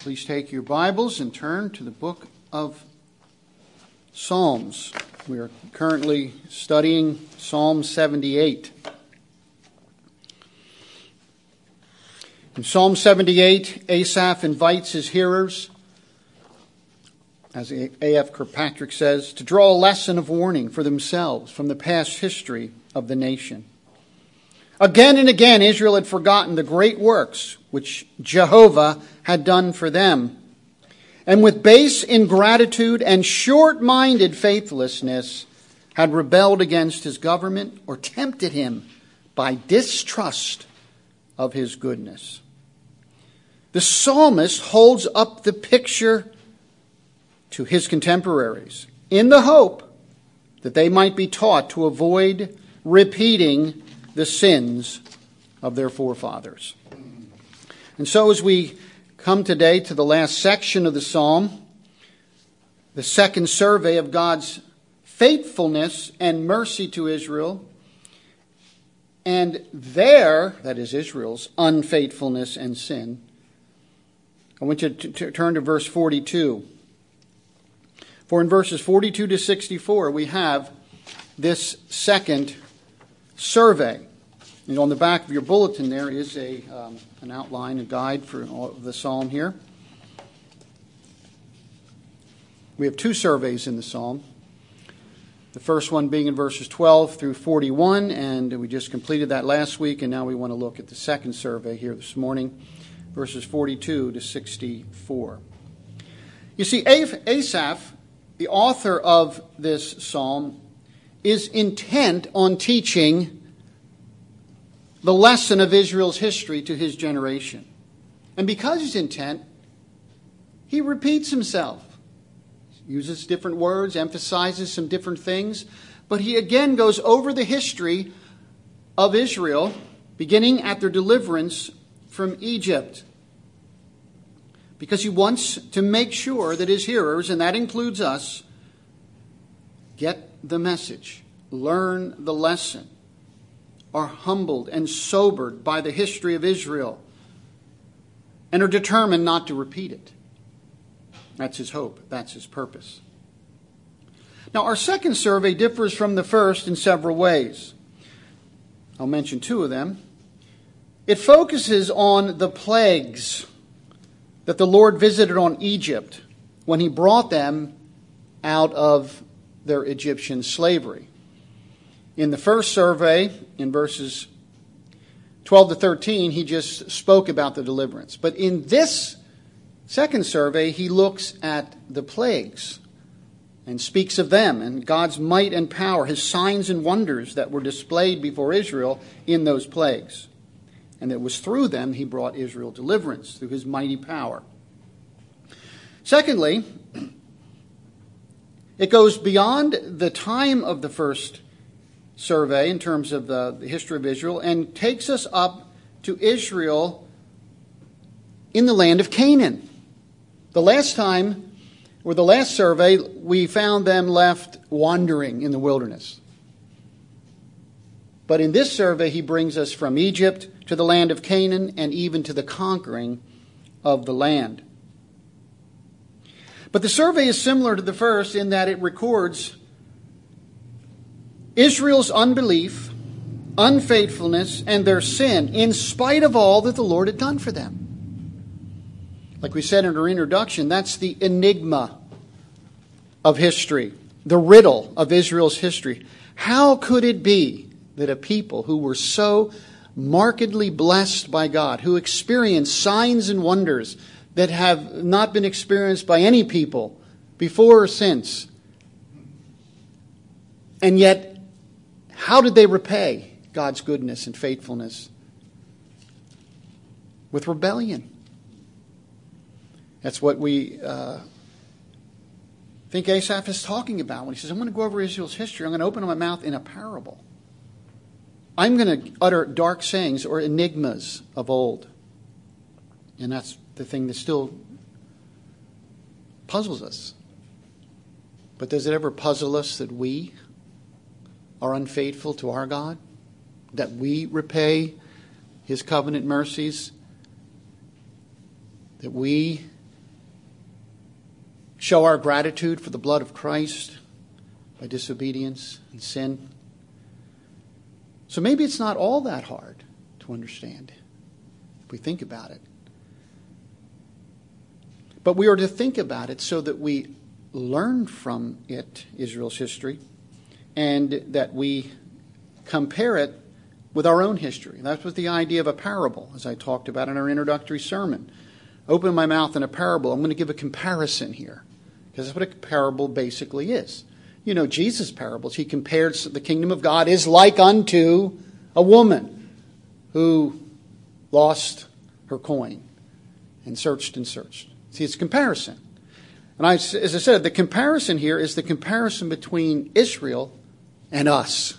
Please take your Bibles and turn to the book of Psalms. We are currently studying Psalm 78. In Psalm 78, Asaph invites his hearers, as A.F. Kirkpatrick says, to draw a lesson of warning for themselves from the past history of the nation. Again and again, Israel had forgotten the great works which Jehovah had done for them. And with base ingratitude and short minded faithlessness, had rebelled against his government or tempted him by distrust of his goodness. The psalmist holds up the picture to his contemporaries in the hope that they might be taught to avoid repeating the sins of their forefathers. And so, as we come today to the last section of the psalm, the second survey of God's faithfulness and mercy to Israel, and their, that is Israel's, unfaithfulness and sin, I want you to turn to verse 42. For in verses 42 to 64, we have this second survey. And on the back of your bulletin, there is a, um, an outline, a guide for the psalm here. We have two surveys in the psalm. The first one being in verses 12 through 41, and we just completed that last week, and now we want to look at the second survey here this morning, verses 42 to 64. You see, Asaph, the author of this psalm, is intent on teaching the lesson of Israel's history to his generation. And because he's intent, he repeats himself, uses different words, emphasizes some different things, but he again goes over the history of Israel, beginning at their deliverance from Egypt. Because he wants to make sure that his hearers, and that includes us, get the message, learn the lesson, are humbled and sobered by the history of Israel, and are determined not to repeat it. That's his hope, that's his purpose. Now, our second survey differs from the first in several ways. I'll mention two of them. It focuses on the plagues that the Lord visited on Egypt when he brought them out of their Egyptian slavery. In the first survey, in verses 12 to 13, he just spoke about the deliverance. But in this second survey, he looks at the plagues and speaks of them and God's might and power, his signs and wonders that were displayed before Israel in those plagues. And it was through them he brought Israel deliverance, through his mighty power. Secondly, it goes beyond the time of the first survey in terms of the, the history of Israel and takes us up to Israel in the land of Canaan. The last time, or the last survey, we found them left wandering in the wilderness. But in this survey, he brings us from Egypt to the land of Canaan and even to the conquering of the land. But the survey is similar to the first in that it records Israel's unbelief, unfaithfulness, and their sin in spite of all that the Lord had done for them. Like we said in our introduction, that's the enigma of history, the riddle of Israel's history. How could it be that a people who were so markedly blessed by God, who experienced signs and wonders, that have not been experienced by any people before or since. And yet, how did they repay God's goodness and faithfulness? With rebellion. That's what we uh, think Asaph is talking about when he says, I'm going to go over Israel's history. I'm going to open my mouth in a parable. I'm going to utter dark sayings or enigmas of old. And that's the thing that still puzzles us. But does it ever puzzle us that we are unfaithful to our God? That we repay His covenant mercies? That we show our gratitude for the blood of Christ by disobedience and sin. So maybe it's not all that hard to understand if we think about it. But we are to think about it so that we learn from it, Israel's history, and that we compare it with our own history. That was the idea of a parable, as I talked about in our introductory sermon. Open my mouth in a parable. I'm going to give a comparison here, because that's what a parable basically is. You know, Jesus' parables, he compares the kingdom of God is like unto a woman who lost her coin and searched and searched. See, it's comparison. And I, as I said, the comparison here is the comparison between Israel and us.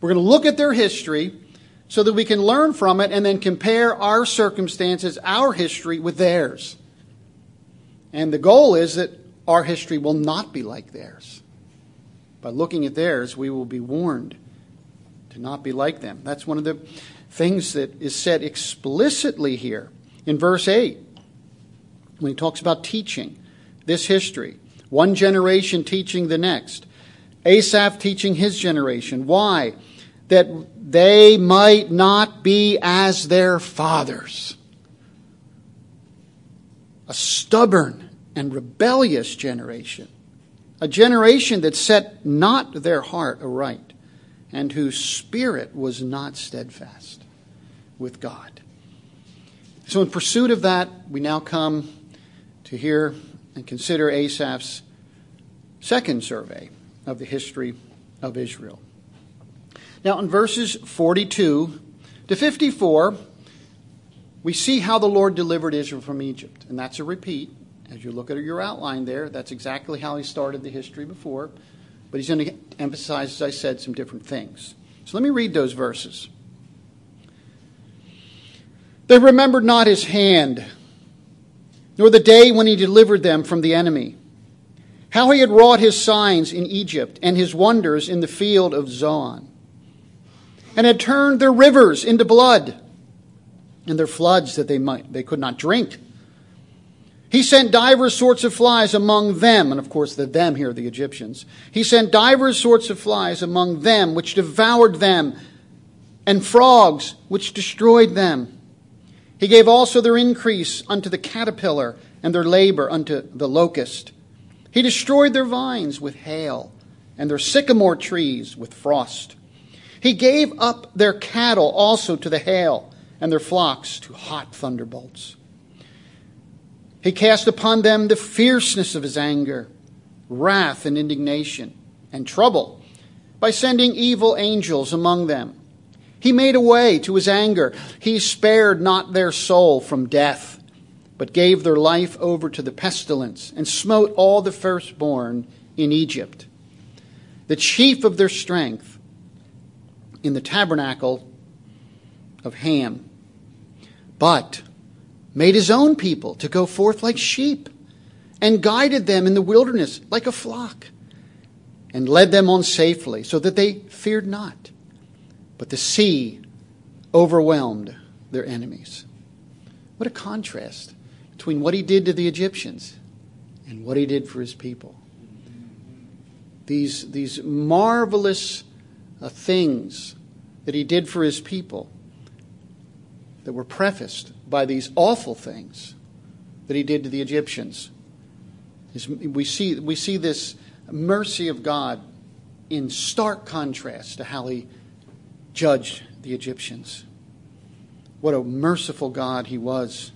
We're going to look at their history so that we can learn from it and then compare our circumstances, our history, with theirs. And the goal is that our history will not be like theirs. By looking at theirs, we will be warned to not be like them. That's one of the things that is said explicitly here in verse 8 when he talks about teaching this history. One generation teaching the next. Asaph teaching his generation. Why? That they might not be as their fathers. A stubborn and rebellious generation. A generation that set not their heart aright and whose spirit was not steadfast with God. So, in pursuit of that, we now come to hear and consider Asaph's second survey of the history of Israel. Now, in verses 42 to 54, we see how the Lord delivered Israel from Egypt. And that's a repeat. As you look at your outline there, that's exactly how he started the history before. But he's going to emphasize, as I said, some different things. So let me read those verses. They remembered not his hand, nor the day when he delivered them from the enemy, how he had wrought his signs in Egypt and his wonders in the field of Zoan, and had turned their rivers into blood and their floods that they might they could not drink. He sent divers sorts of flies among them, and of course the them here, are the Egyptians. He sent divers sorts of flies among them, which devoured them, and frogs, which destroyed them. He gave also their increase unto the caterpillar, and their labor unto the locust. He destroyed their vines with hail, and their sycamore trees with frost. He gave up their cattle also to the hail, and their flocks to hot thunderbolts. He cast upon them the fierceness of his anger, wrath and indignation, and trouble, by sending evil angels among them he made a way to his anger. He spared not their soul from death, but gave their life over to the pestilence, and smote all the firstborn in Egypt. The chief of their strength in the tabernacle of Ham, but made his own people to go forth like sheep, and guided them in the wilderness like a flock, and led them on safely, so that they feared not. But the sea overwhelmed their enemies. What a contrast between what he did to the Egyptians and what he did for his people. These, these marvelous uh, things that he did for his people that were prefaced by these awful things that he did to the Egyptians. We see, we see this mercy of God in stark contrast to how he judged the Egyptians. What a merciful God he was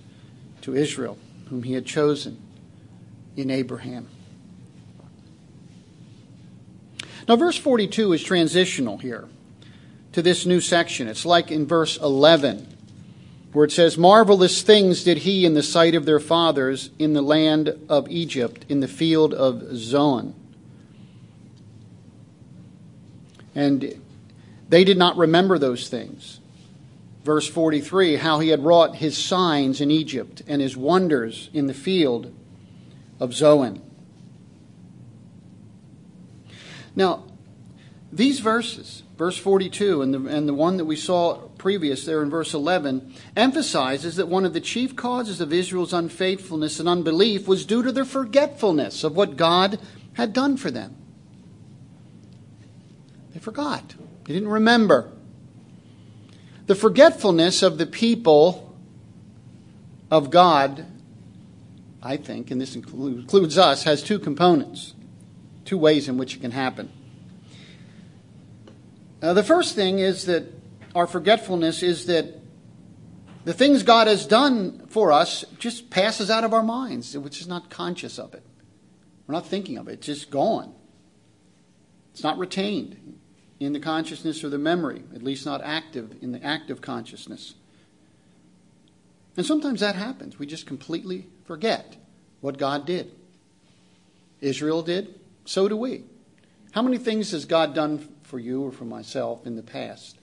to Israel, whom he had chosen in Abraham. Now, verse 42 is transitional here to this new section. It's like in verse 11, where it says, Marvelous things did he in the sight of their fathers in the land of Egypt, in the field of Zoan. And they did not remember those things. Verse 43 how he had wrought his signs in Egypt and his wonders in the field of Zoan. Now, these verses verse 42 and the, and the one that we saw previous there in verse 11 emphasizes that one of the chief causes of Israel's unfaithfulness and unbelief was due to their forgetfulness of what God had done for them. They forgot, they didn't remember. The forgetfulness of the people of God, I think, and this includes us, has two components, two ways in which it can happen. The first thing is that our forgetfulness is that the things God has done for us just passes out of our minds. We're just not conscious of it. We're not thinking of it. It's just gone. It's not retained in the consciousness or the memory, at least not active in the active consciousness. And sometimes that happens. We just completely forget what God did. Israel did, so do we. How many things has God done for you or for myself in the past.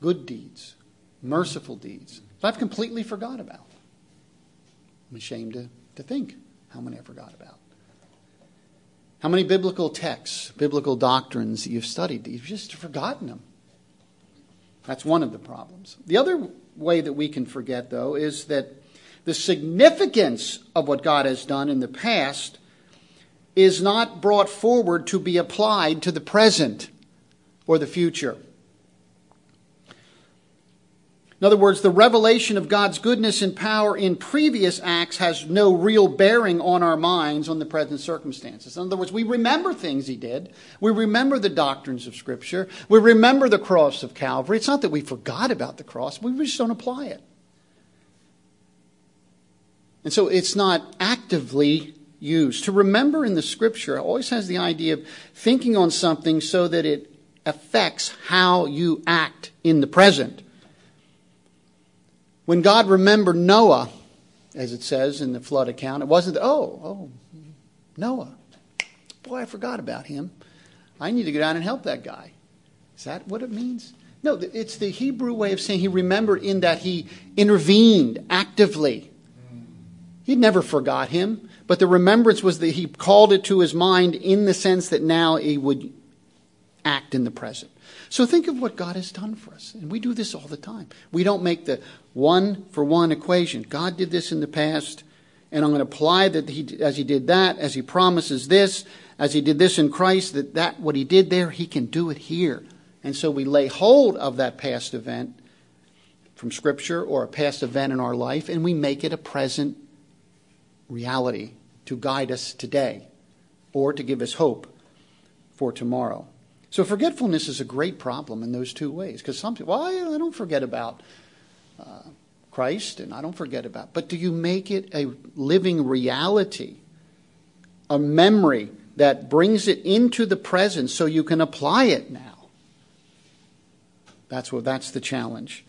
Good deeds, merciful deeds that I've completely forgot about. I'm ashamed to, to think how many I forgot about. How many biblical texts, biblical doctrines that you've studied, you've just forgotten them. That's one of the problems. The other way that we can forget, though, is that the significance of what God has done in the past is not brought forward to be applied to the present or the future. In other words, the revelation of God's goodness and power in previous acts has no real bearing on our minds on the present circumstances. In other words, we remember things He did. We remember the doctrines of Scripture. We remember the cross of Calvary. It's not that we forgot about the cross, we just don't apply it. And so it's not actively used. To remember in the Scripture always has the idea of thinking on something so that it affects how you act in the present. When God remembered Noah, as it says in the flood account, it wasn't, oh, oh, Noah. Boy, I forgot about him. I need to go down and help that guy. Is that what it means? No, it's the Hebrew way of saying he remembered in that he intervened actively. He never forgot him, but the remembrance was that he called it to his mind in the sense that now he would act in the present. So think of what God has done for us. And we do this all the time. We don't make the one for one equation. God did this in the past, and I'm going to apply that he, as he did that, as he promises this, as he did this in Christ, that, that what he did there, he can do it here. And so we lay hold of that past event from Scripture or a past event in our life, and we make it a present reality to guide us today or to give us hope for tomorrow. So forgetfulness is a great problem in those two ways. Because some people, well, I don't forget about Christ and I don't forget about. But do you make it a living reality, a memory that brings it into the present so you can apply it now? That's what. That's the challenge.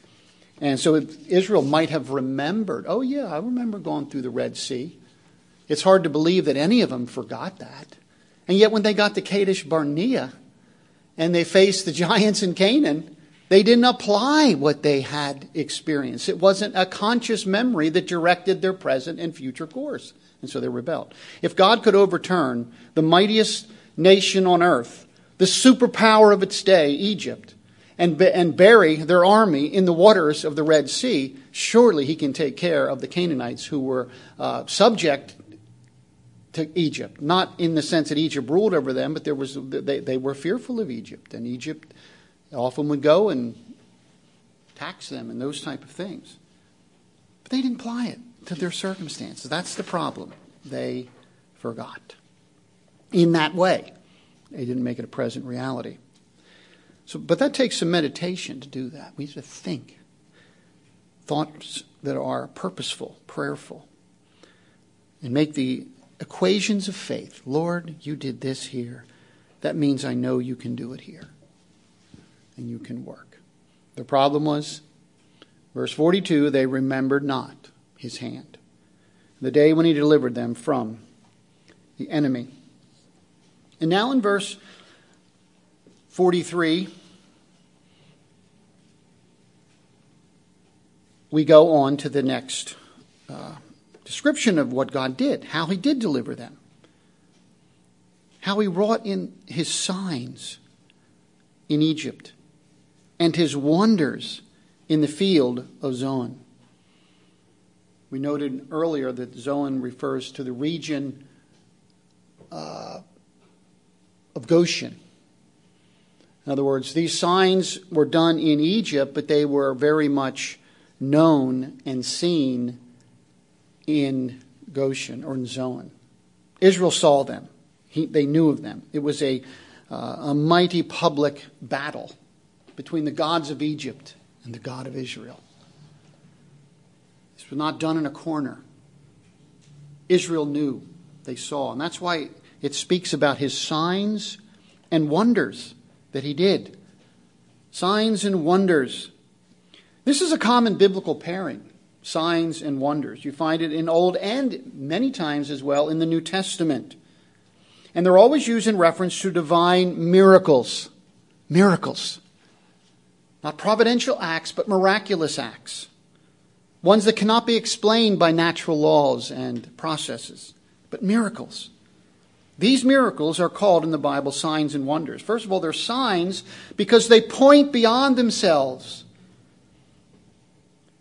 And so Israel might have remembered. Oh yeah, I remember going through the Red Sea. It's hard to believe that any of them forgot that. And yet, when they got to Kadesh Barnea, and they faced the giants in Canaan, they didn't apply what they had experienced. It wasn't a conscious memory that directed their present and future course. And so they rebelled. If God could overturn the mightiest nation on earth, the superpower of its day, Egypt, and, and bury their army in the waters of the Red Sea, surely he can take care of the Canaanites who were uh, subject to Egypt. Not in the sense that Egypt ruled over them, but there was, they, they were fearful of Egypt. And Egypt often would go and tax them and those type of things. But they didn't apply it to their circumstances. That's the problem. They forgot. In that way, they didn't make it a present reality. So, but that takes some meditation to do that. We have to think. Thoughts that are purposeful, prayerful, and make the equations of faith. Lord, you did this here. That means I know you can do it here. And you can work. The problem was, verse 42, they remembered not his hand. The day when he delivered them from the enemy. And now in verse 43, we go on to the next uh, description of what God did, how He did deliver them, how He wrought in His signs in Egypt and his wonders in the field of Zoan. We noted earlier that Zoan refers to the region uh, of Goshen. In other words, these signs were done in Egypt, but they were very much known and seen in Goshen or in Zoan. Israel saw them, he, they knew of them. It was a, uh, a mighty public battle between the gods of Egypt and the God of Israel. This was not done in a corner. Israel knew, they saw. And that's why it speaks about his signs and wonders that he did. Signs and wonders. This is a common biblical pairing signs and wonders. You find it in Old and many times as well in the New Testament. And they're always used in reference to divine miracles. Miracles. Not providential acts, but miraculous acts. Ones that cannot be explained by natural laws and processes, but miracles. These miracles are called in the Bible signs and wonders. First of all, they're signs because they point beyond themselves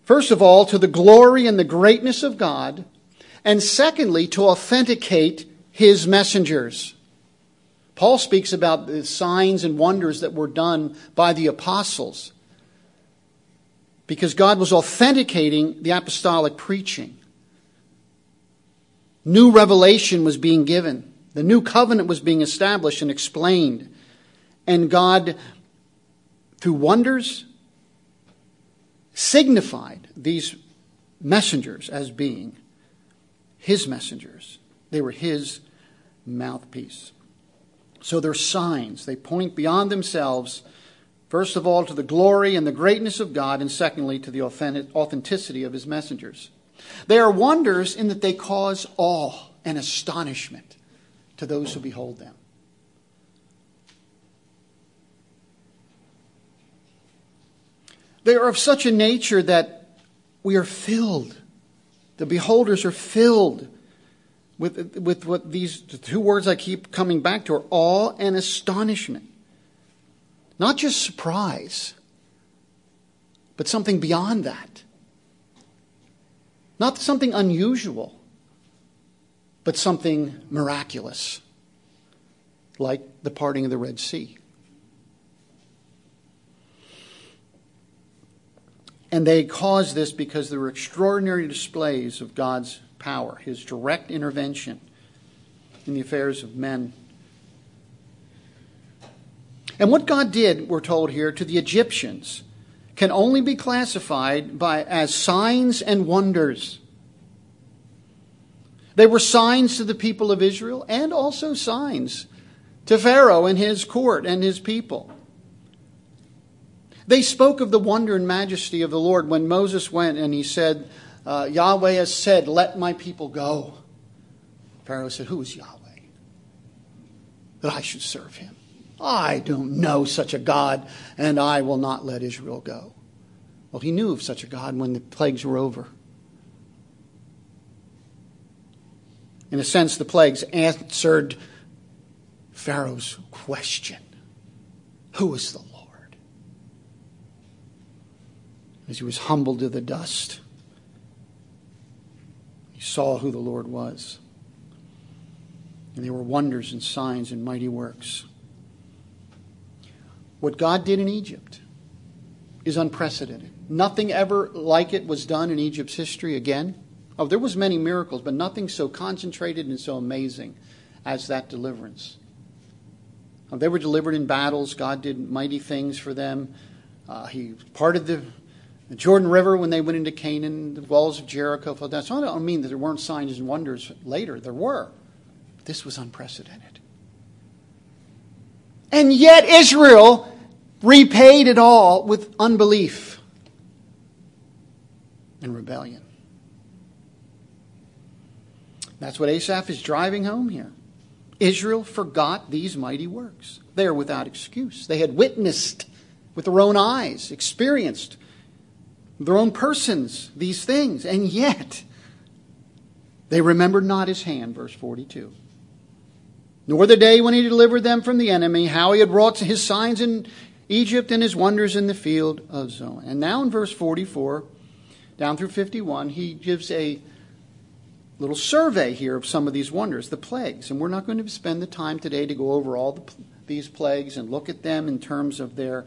First of all, to the glory and the greatness of God, and secondly, to authenticate his messengers. Paul speaks about the signs and wonders that were done by the apostles because God was authenticating the apostolic preaching. New revelation was being given, the new covenant was being established and explained. And God, through wonders signified these messengers as being his messengers. They were his mouthpiece. So they're signs. They point beyond themselves, first of all, to the glory and the greatness of God, and secondly, to the authenticity of his messengers. They are wonders in that they cause awe and astonishment to those who behold them. They are of such a nature that we are filled. The beholders are filled with, with what these two words I keep coming back to are awe and astonishment. Not just surprise, but something beyond that. Not something unusual, but something miraculous, like the parting of the Red Sea. And they caused this because there were extraordinary displays of God's power, his direct intervention in the affairs of men. And what God did, we're told here, to the Egyptians can only be classified by, as signs and wonders. They were signs to the people of Israel and also signs to Pharaoh and his court and his people. They spoke of the wonder and majesty of the Lord when Moses went and he said, uh, Yahweh has said, Let my people go. Pharaoh said, Who is Yahweh? That I should serve him. I don't know such a God, and I will not let Israel go. Well, he knew of such a God when the plagues were over. In a sense, the plagues answered Pharaoh's question Who is the Lord? as he was humbled to the dust. He saw who the Lord was. And there were wonders and signs and mighty works. What God did in Egypt is unprecedented. Nothing ever like it was done in Egypt's history again. Oh, there was many miracles, but nothing so concentrated and so amazing as that deliverance. Oh, they were delivered in battles. God did mighty things for them. Uh, he parted the the Jordan River, when they went into Canaan, the walls of Jericho fell down. So I don't mean that there weren't signs and wonders later. There were. This was unprecedented. And yet Israel repaid it all with unbelief and rebellion. That's what Asaph is driving home here. Israel forgot these mighty works. They are without excuse. They had witnessed with their own eyes, experienced their own persons these things, and yet they remembered not his hand, verse 42. Nor the day when he delivered them from the enemy, how he had wrought his signs and Egypt and his wonders in the field of Zoan. And now in verse 44 down through 51, he gives a little survey here of some of these wonders, the plagues. And we're not going to spend the time today to go over all the, these plagues and look at them in terms of their,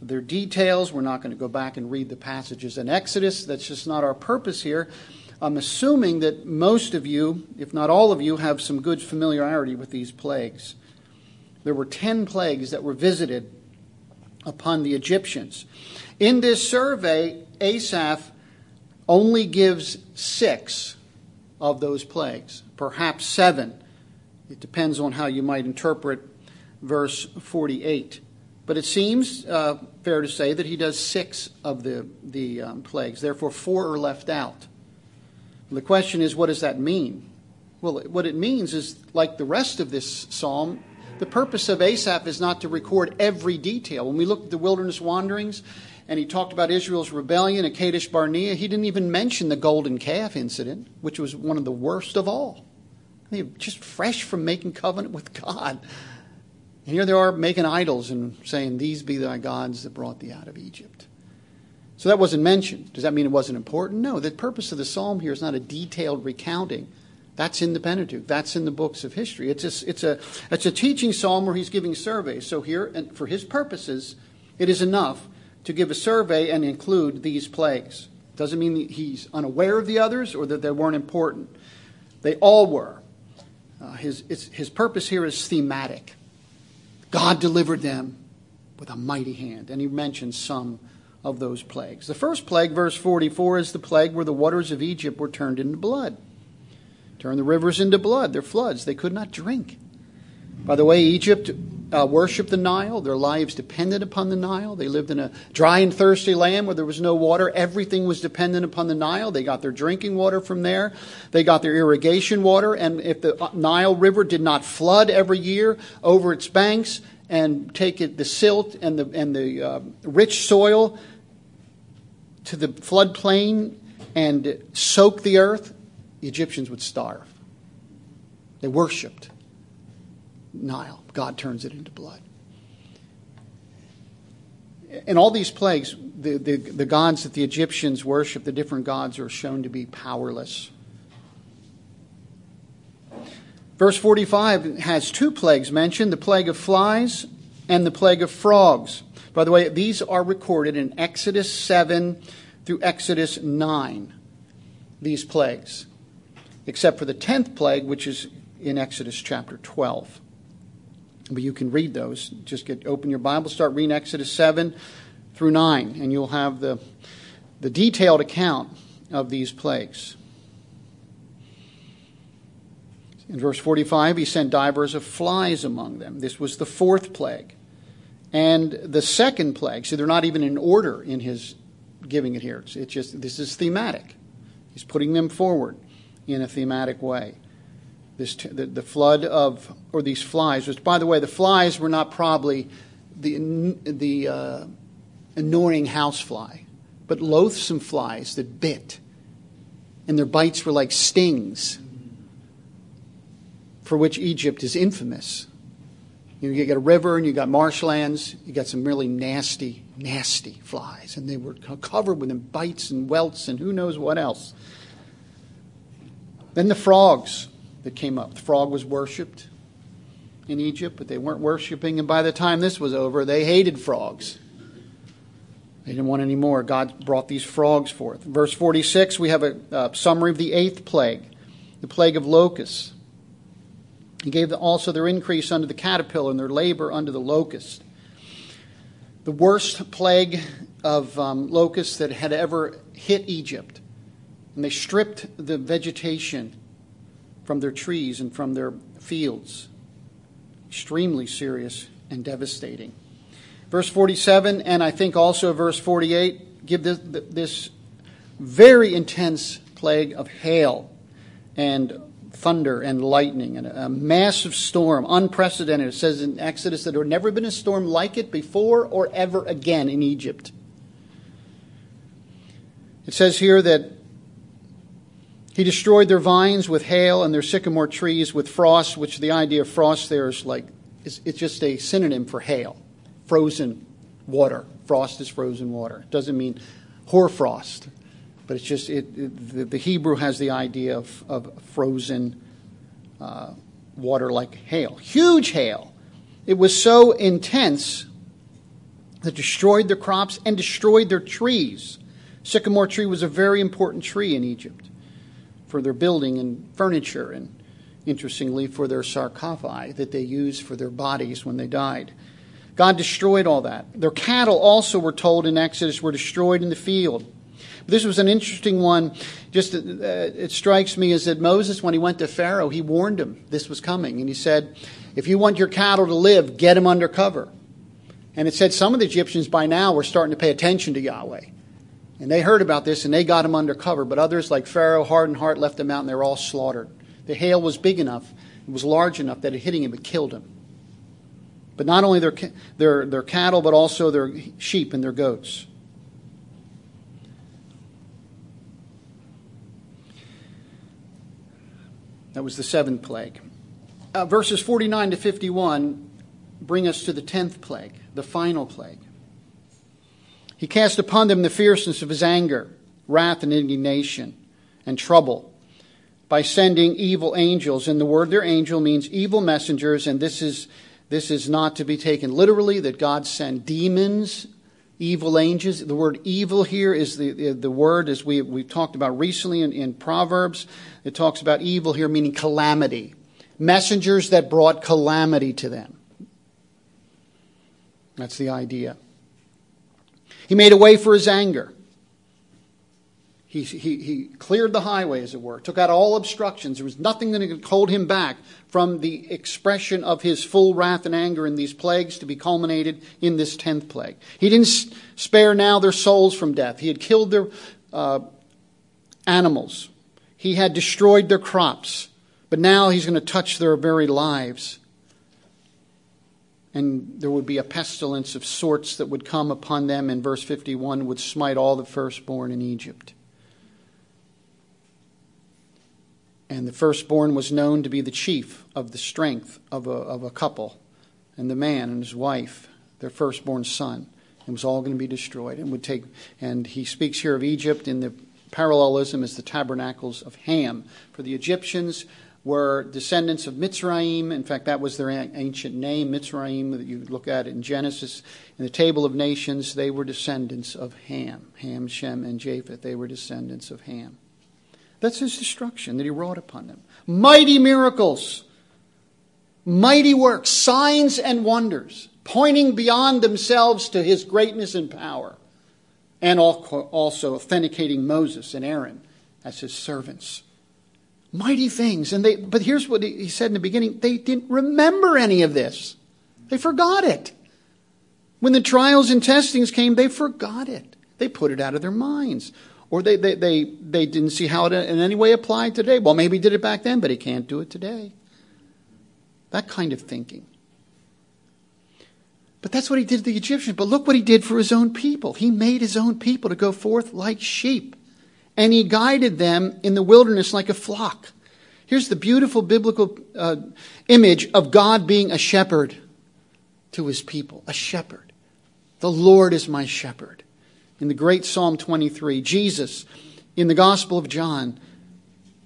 their details. We're not going to go back and read the passages in Exodus. That's just not our purpose here. I'm assuming that most of you, if not all of you, have some good familiarity with these plagues. There were 10 plagues that were visited upon the Egyptians. In this survey, Asaph only gives six of those plagues, perhaps seven. It depends on how you might interpret verse 48. But it seems uh, fair to say that he does six of the, the um, plagues. Therefore, four are left out. The question is, what does that mean? Well, what it means is, like the rest of this psalm, the purpose of Asaph is not to record every detail. When we look at the wilderness wanderings, and he talked about Israel's rebellion at Kadesh Barnea. He didn't even mention the golden calf incident, which was one of the worst of all. They were just fresh from making covenant with God. And here they are making idols and saying, These be thy gods that brought thee out of Egypt. So that wasn't mentioned. Does that mean it wasn't important? No. The purpose of the psalm here is not a detailed recounting. That's in the Pentateuch. That's in the books of history. It's a, it's a, it's a teaching psalm where he's giving surveys. So here, and for his purposes, it is enough to give a survey and include these plagues. Doesn't mean he's unaware of the others or that they weren't important. They all were. Uh, his, his purpose here is thematic. God delivered them with a mighty hand. And he mentions some of those plagues. The first plague, verse 44, is the plague where the waters of Egypt were turned into blood. Turn the rivers into blood. Their floods. They could not drink. By the way, Egypt uh, worshiped the Nile. Their lives depended upon the Nile. They lived in a dry and thirsty land where there was no water. Everything was dependent upon the Nile. They got their drinking water from there. They got their irrigation water. And if the uh, Nile River did not flood every year over its banks and take it, the silt and the, and the uh, rich soil to the floodplain and soak the earth, the Egyptians would starve. They worshiped Nile. God turns it into blood. In all these plagues, the, the, the gods that the Egyptians worship, the different gods, are shown to be powerless. Verse 45 has two plagues mentioned the plague of flies and the plague of frogs. By the way, these are recorded in Exodus 7 through Exodus 9, these plagues, except for the 10th plague, which is in Exodus chapter 12. But you can read those. Just get open your Bible, start reading Exodus 7 through 9, and you'll have the, the detailed account of these plagues. In verse 45, he sent divers of flies among them. This was the fourth plague. And the second plague, see, they're not even in order in his giving it here. It's just, this is thematic. He's putting them forward in a thematic way this the, the flood of or these flies. Which, by the way, the flies were not probably the the uh, annoying housefly, but loathsome flies that bit, and their bites were like stings, for which Egypt is infamous. You, know, you get a river and you got marshlands, you got some really nasty, nasty flies, and they were covered with bites and welts and who knows what else. Then the frogs that came up. The frog was worshipped in Egypt, but they weren't worshiping, and by the time this was over, they hated frogs. They didn't want any more. God brought these frogs forth. verse 46, we have a, a summary of the eighth plague, the plague of locusts. He gave also their increase unto the caterpillar and their labor unto the locust. The worst plague of um, locusts that had ever hit Egypt. And they stripped the vegetation from their trees and from their fields. Extremely serious and devastating. Verse 47, and I think also verse 48, give this, this very intense plague of hail and thunder and lightning and a massive storm, unprecedented. It says in Exodus that there had never been a storm like it before or ever again in Egypt. It says here that he destroyed their vines with hail and their sycamore trees with frost, which the idea of frost there is like, it's, it's just a synonym for hail, frozen water. Frost is frozen water. It doesn't mean hoarfrost, but it's just it, it the, the, Hebrew has the idea of, of frozen uh, water like hail, huge hail. It was so intense that destroyed their crops and destroyed their trees. Sycamore tree was a very important tree in Egypt for their building and furniture, and interestingly, for their sarcophagi that they used for their bodies when they died. God destroyed all that. Their cattle also, were told in Exodus, were destroyed in the field. This was an interesting one. Just uh, it strikes me is that Moses, when he went to Pharaoh, he warned him this was coming, and he said, "If you want your cattle to live, get them under cover." And it said some of the Egyptians by now were starting to pay attention to Yahweh. And they heard about this and they got him under cover. But others, like Pharaoh, hardened heart, left them out and they were all slaughtered. The hail was big enough, it was large enough that it hitting him, it killed him. But not only their, their, their cattle, but also their sheep and their goats. That was the seventh plague. Uh, verses 49 to 51 bring us to the tenth plague, the final plague. He cast upon them the fierceness of his anger, wrath, and indignation, and trouble by sending evil angels. And the word their angel, means evil messengers, and this is, this is not to be taken literally, that God sent demons, evil angels. The word evil here is the, the, word, as we, we've talked about recently in, in Proverbs, it talks about evil here meaning calamity. Messengers that brought calamity to them. That's the idea. He made a way for his anger. He, he, he cleared the highway, as it were, took out all obstructions. There was nothing that could hold him back from the expression of his full wrath and anger in these plagues to be culminated in this tenth plague. He didn't spare now their souls from death. He had killed their uh, animals, he had destroyed their crops, but now he's going to touch their very lives and there would be a pestilence of sorts that would come upon them, and verse 51 would smite all the firstborn in Egypt. And the firstborn was known to be the chief of the strength of a, of a couple, and the man and his wife, their firstborn son. It was all going to be destroyed and would take and he speaks here of Egypt in the parallelism as the tabernacles of Ham. For the Egyptians, were descendants of Mitzrayim. In fact, that was their ancient name, Mitzrayim, that you look at in Genesis. In the table of nations, they were descendants of Ham. Ham, Shem, and Japheth, they were descendants of Ham. That's his destruction that he wrought upon them. Mighty miracles, mighty works, signs and wonders, pointing beyond themselves to his greatness and power, and also authenticating Moses and Aaron as his servants mighty things. And they, but here's what he said in the beginning they didn't remember any of this, they forgot it. When the trials and testings came, they forgot it. They put it out of their minds. Or they, they, they, they didn't see how it in any way applied today. Well, maybe he did it back then, but he can't do it today. That kind of thinking. But that's what he did to the Egyptians. But look what he did for his own people. He made his own people to go forth like sheep and he guided them in the wilderness like a flock. Here's the beautiful biblical uh, image of God being a shepherd to his people, a shepherd. The Lord is my shepherd. In the great Psalm 23, Jesus in the Gospel of John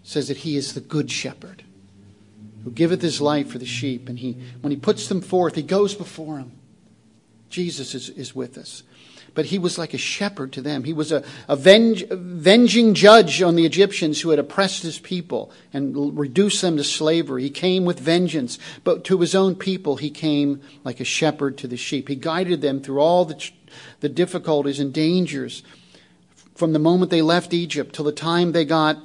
says that he is the good shepherd who giveth his life for the sheep. And he, when he puts them forth, he goes before them. Jesus is, is with us but he was like a shepherd to them. He was a, a venging judge on the Egyptians who had oppressed his people and reduced them to slavery. He came with vengeance, but to his own people, he came like a shepherd to the sheep. He guided them through all the, the difficulties and dangers from the moment they left Egypt till the time they got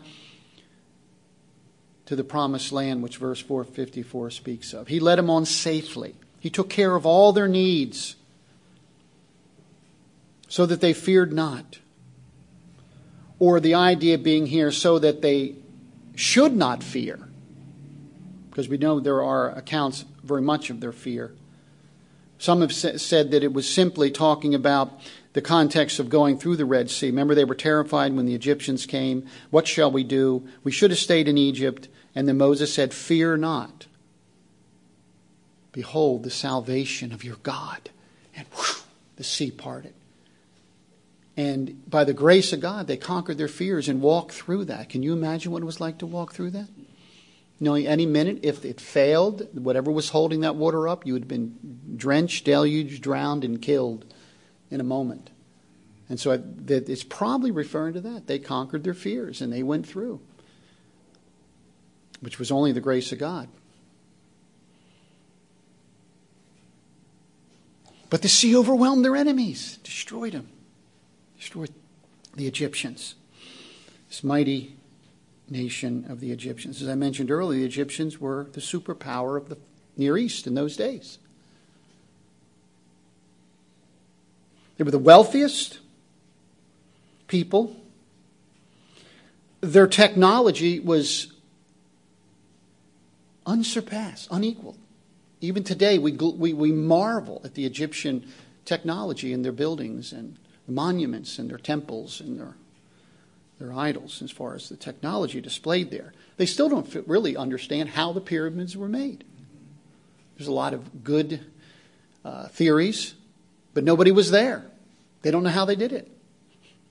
to the promised land, which verse 454 speaks of. He led them on safely. He took care of all their needs so that they feared not. Or the idea being here, so that they should not fear. Because we know there are accounts very much of their fear. Some have said that it was simply talking about the context of going through the Red Sea. Remember, they were terrified when the Egyptians came. What shall we do? We should have stayed in Egypt. And then Moses said, Fear not. Behold the salvation of your God. And whew, the sea parted. And by the grace of God, they conquered their fears and walked through that. Can you imagine what it was like to walk through that? Knowing any minute, if it failed, whatever was holding that water up, you would have been drenched, deluged, drowned, and killed in a moment. And so it's probably referring to that. They conquered their fears and they went through, which was only the grace of God. But the sea overwhelmed their enemies, destroyed them destroyed the Egyptians. This mighty nation of the Egyptians. As I mentioned earlier, the Egyptians were the superpower of the Near East in those days. They were the wealthiest people. Their technology was unsurpassed, unequaled. Even today, we, we, we marvel at the Egyptian technology in their buildings and monuments and their temples and their, their idols as far as the technology displayed there. They still don't really understand how the pyramids were made. There's a lot of good uh, theories, but nobody was there. They don't know how they did it.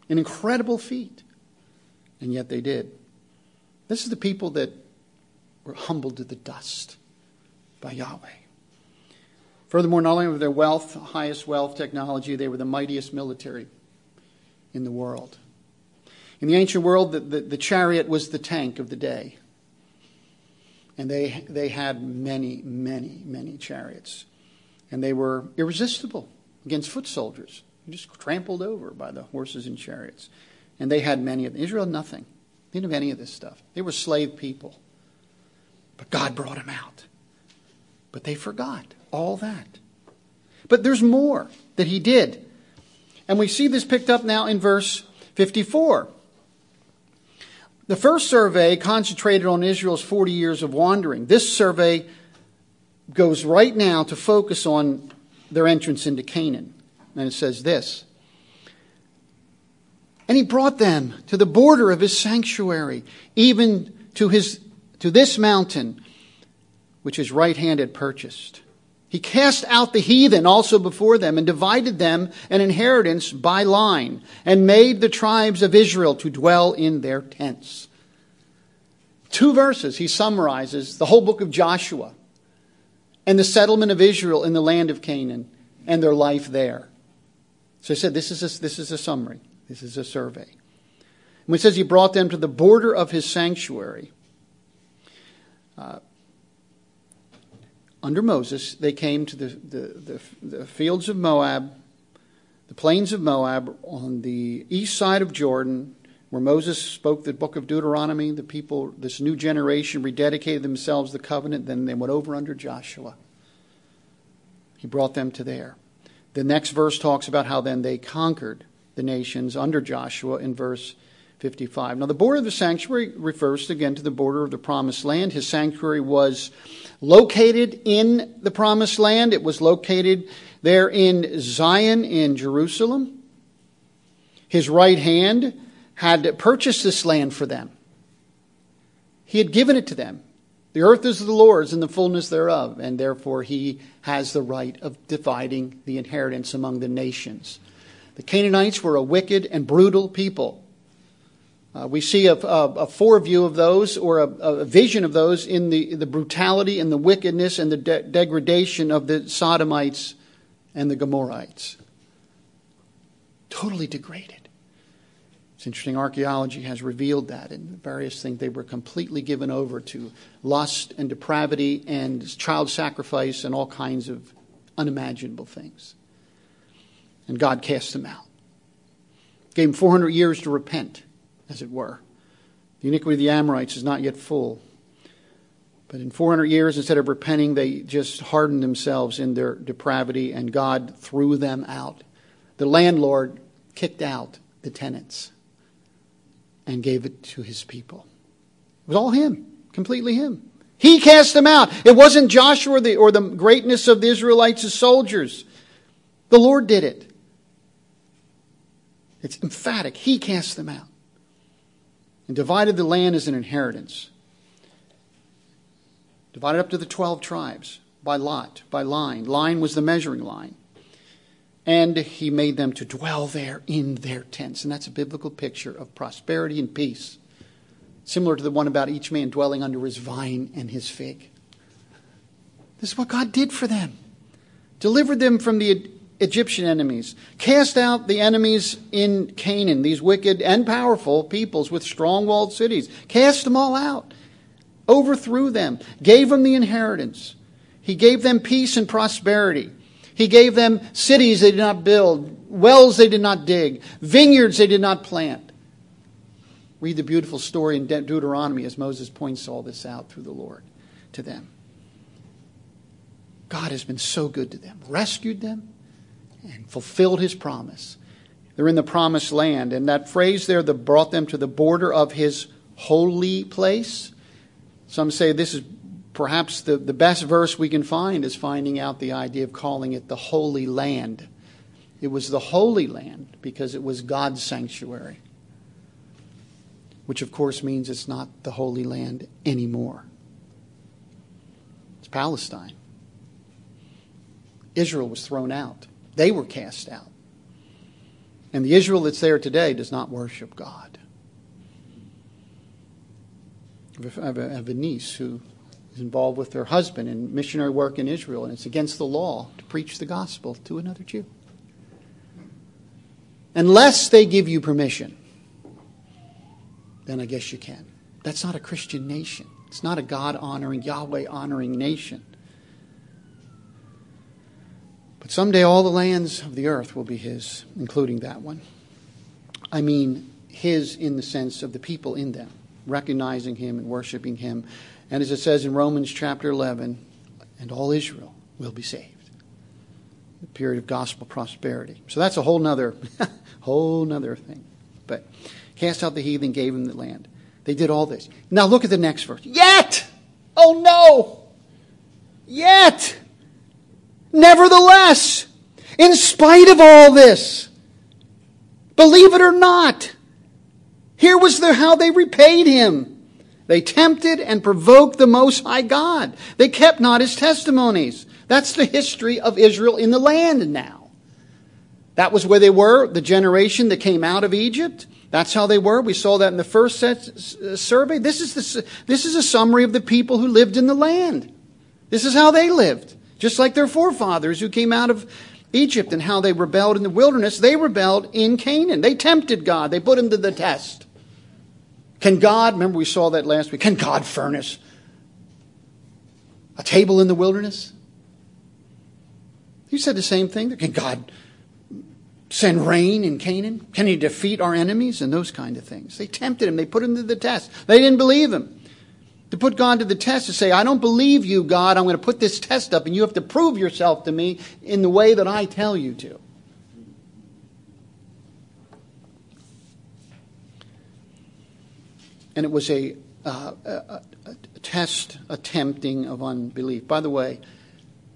An incredible feat. And yet they did. This is the people that were humbled to the dust by Yahweh. Furthermore, not only were their wealth, highest wealth, technology, they were the mightiest military in the world. In the ancient world, the, the, the chariot was the tank of the day. And they, they had many, many, many chariots. And they were irresistible against foot soldiers, just trampled over by the horses and chariots. And they had many of them. Israel, nothing. They didn't have any of this stuff. They were slave people. But God brought them out. But they forgot all that. But there's more that he did. And we see this picked up now in verse 54. The first survey concentrated on Israel's 40 years of wandering. This survey goes right now to focus on their entrance into Canaan. And it says this And he brought them to the border of his sanctuary, even to, his, to this mountain, which his right hand had purchased. He cast out the heathen also before them and divided them an inheritance by line and made the tribes of Israel to dwell in their tents. Two verses, he summarizes the whole book of Joshua and the settlement of Israel in the land of Canaan and their life there. So he said, this is a, this is a summary. This is a survey. When it says he brought them to the border of his sanctuary, uh, under Moses, they came to the, the, the, the, fields of Moab, the plains of Moab, on the east side of Jordan, where Moses spoke the book of Deuteronomy. The people, this new generation, rededicated themselves to the covenant. Then they went over under Joshua. He brought them to there. The next verse talks about how then they conquered the nations under Joshua in verse 55. Now, the border of the sanctuary refers again to the border of the promised land. His sanctuary was located in the promised land, it was located there in Zion in Jerusalem. His right hand had purchased this land for them, he had given it to them. The earth is the Lord's and the fullness thereof, and therefore he has the right of dividing the inheritance among the nations. The Canaanites were a wicked and brutal people. Uh, we see a, a, a foreview of those or a, a, vision of those in the, the brutality and the wickedness and the de- degradation of the Sodomites and the Gomorrites. Totally degraded. It's interesting, archaeology has revealed that in various things. They were completely given over to lust and depravity and child sacrifice and all kinds of unimaginable things. And God cast them out. Gave them 400 years to repent as it were. The iniquity of the Amorites is not yet full. But in 400 years, instead of repenting, they just hardened themselves in their depravity, and God threw them out. The landlord kicked out the tenants and gave it to his people. It was all him, completely him. He cast them out. It wasn't Joshua or the, or the greatness of the Israelites as soldiers. The Lord did it. It's emphatic. He cast them out and divided the land as an inheritance. Divided up to the 12 tribes by lot, by line. Line was the measuring line. And he made them to dwell there in their tents. And that's a biblical picture of prosperity and peace, similar to the one about each man dwelling under his vine and his fig. This is what God did for them. Delivered them from the Egyptian enemies, cast out the enemies in Canaan, these wicked and powerful peoples with strong walled cities, cast them all out, overthrew them, gave them the inheritance. He gave them peace and prosperity. He gave them cities they did not build, wells they did not dig, vineyards they did not plant. Read the beautiful story in Deuteronomy as Moses points all this out through the Lord to them. God has been so good to them, rescued them, and fulfilled his promise. They're in the promised land. And that phrase there that brought them to the border of his holy place. Some say this is perhaps the, the best verse we can find is finding out the idea of calling it the Holy Land. It was the Holy Land because it was God's sanctuary, which of course means it's not the Holy Land anymore. It's Palestine. Israel was thrown out. They were cast out. And the Israel that's there today does not worship God. I have a, niece who is involved with her husband in missionary work in Israel, and it's against the law to preach the gospel to another Jew. Unless they give you permission, then I guess you can. That's not a Christian nation. It's not a God honoring, Yahweh honoring nation. But someday all the lands of the earth will be his, including that one. I mean, his in the sense of the people in them, recognizing him and worshiping him. And as it says in Romans chapter 11, and all Israel will be saved. The period of gospel prosperity. So that's a whole nother, whole nother thing. But cast out the heathen, gave them the land. They did all this. Now look at the next verse. Yet! Oh no! Yet! Nevertheless, in spite of all this, believe it or not, here was the, how they repaid him. They tempted and provoked the Most High God. They kept not his testimonies. That's the history of Israel in the land now. That was where they were, the generation that came out of Egypt. That's how they were. We saw that in the first survey. This is, the, this is a summary of the people who lived in the land. This is how they lived. Just like their forefathers who came out of Egypt and how they rebelled in the wilderness, they rebelled in Canaan. They tempted God, they put him to the test. Can God, remember we saw that last week, can God furnish a table in the wilderness? He said the same thing. Can God send rain in Canaan? Can he defeat our enemies? And those kind of things. They tempted him, they put him to the test. They didn't believe him to put God to the test to say, I don't believe you, God. I'm going to put this test up, and you have to prove yourself to me in the way that I tell you to. And it was a, uh, a, a, test, a tempting of unbelief. By the way,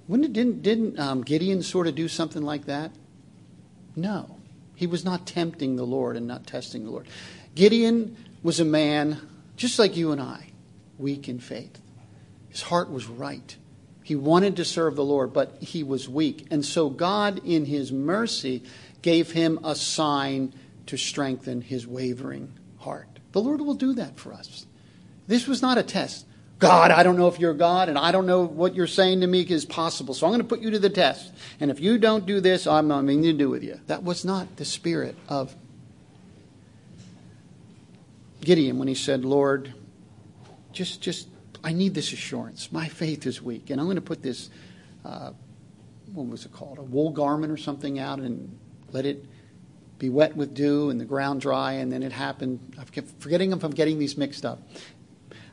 when didn't, didn't um, Gideon sort of do something like that? No. He was not tempting the Lord and not testing the Lord. Gideon was a man just like you and I weak in faith. His heart was right. He wanted to serve the Lord, but he was weak. And so God, in his mercy, gave him a sign to strengthen his wavering heart. The Lord will do that for us. This was not a test. God, I don't know if you're God, and I don't know what you're saying to me is possible, so I'm going to put you to the test. And if you don't do this, I'm not mean to do with you. That was not the spirit of Gideon when he said, Lord, just, just, I need this assurance. My faith is weak, and I'm going to put this, uh, what was it called, a wool garment or something out, and let it be wet with dew and the ground dry, and then it happened. I'm forgetting if I'm getting these mixed up,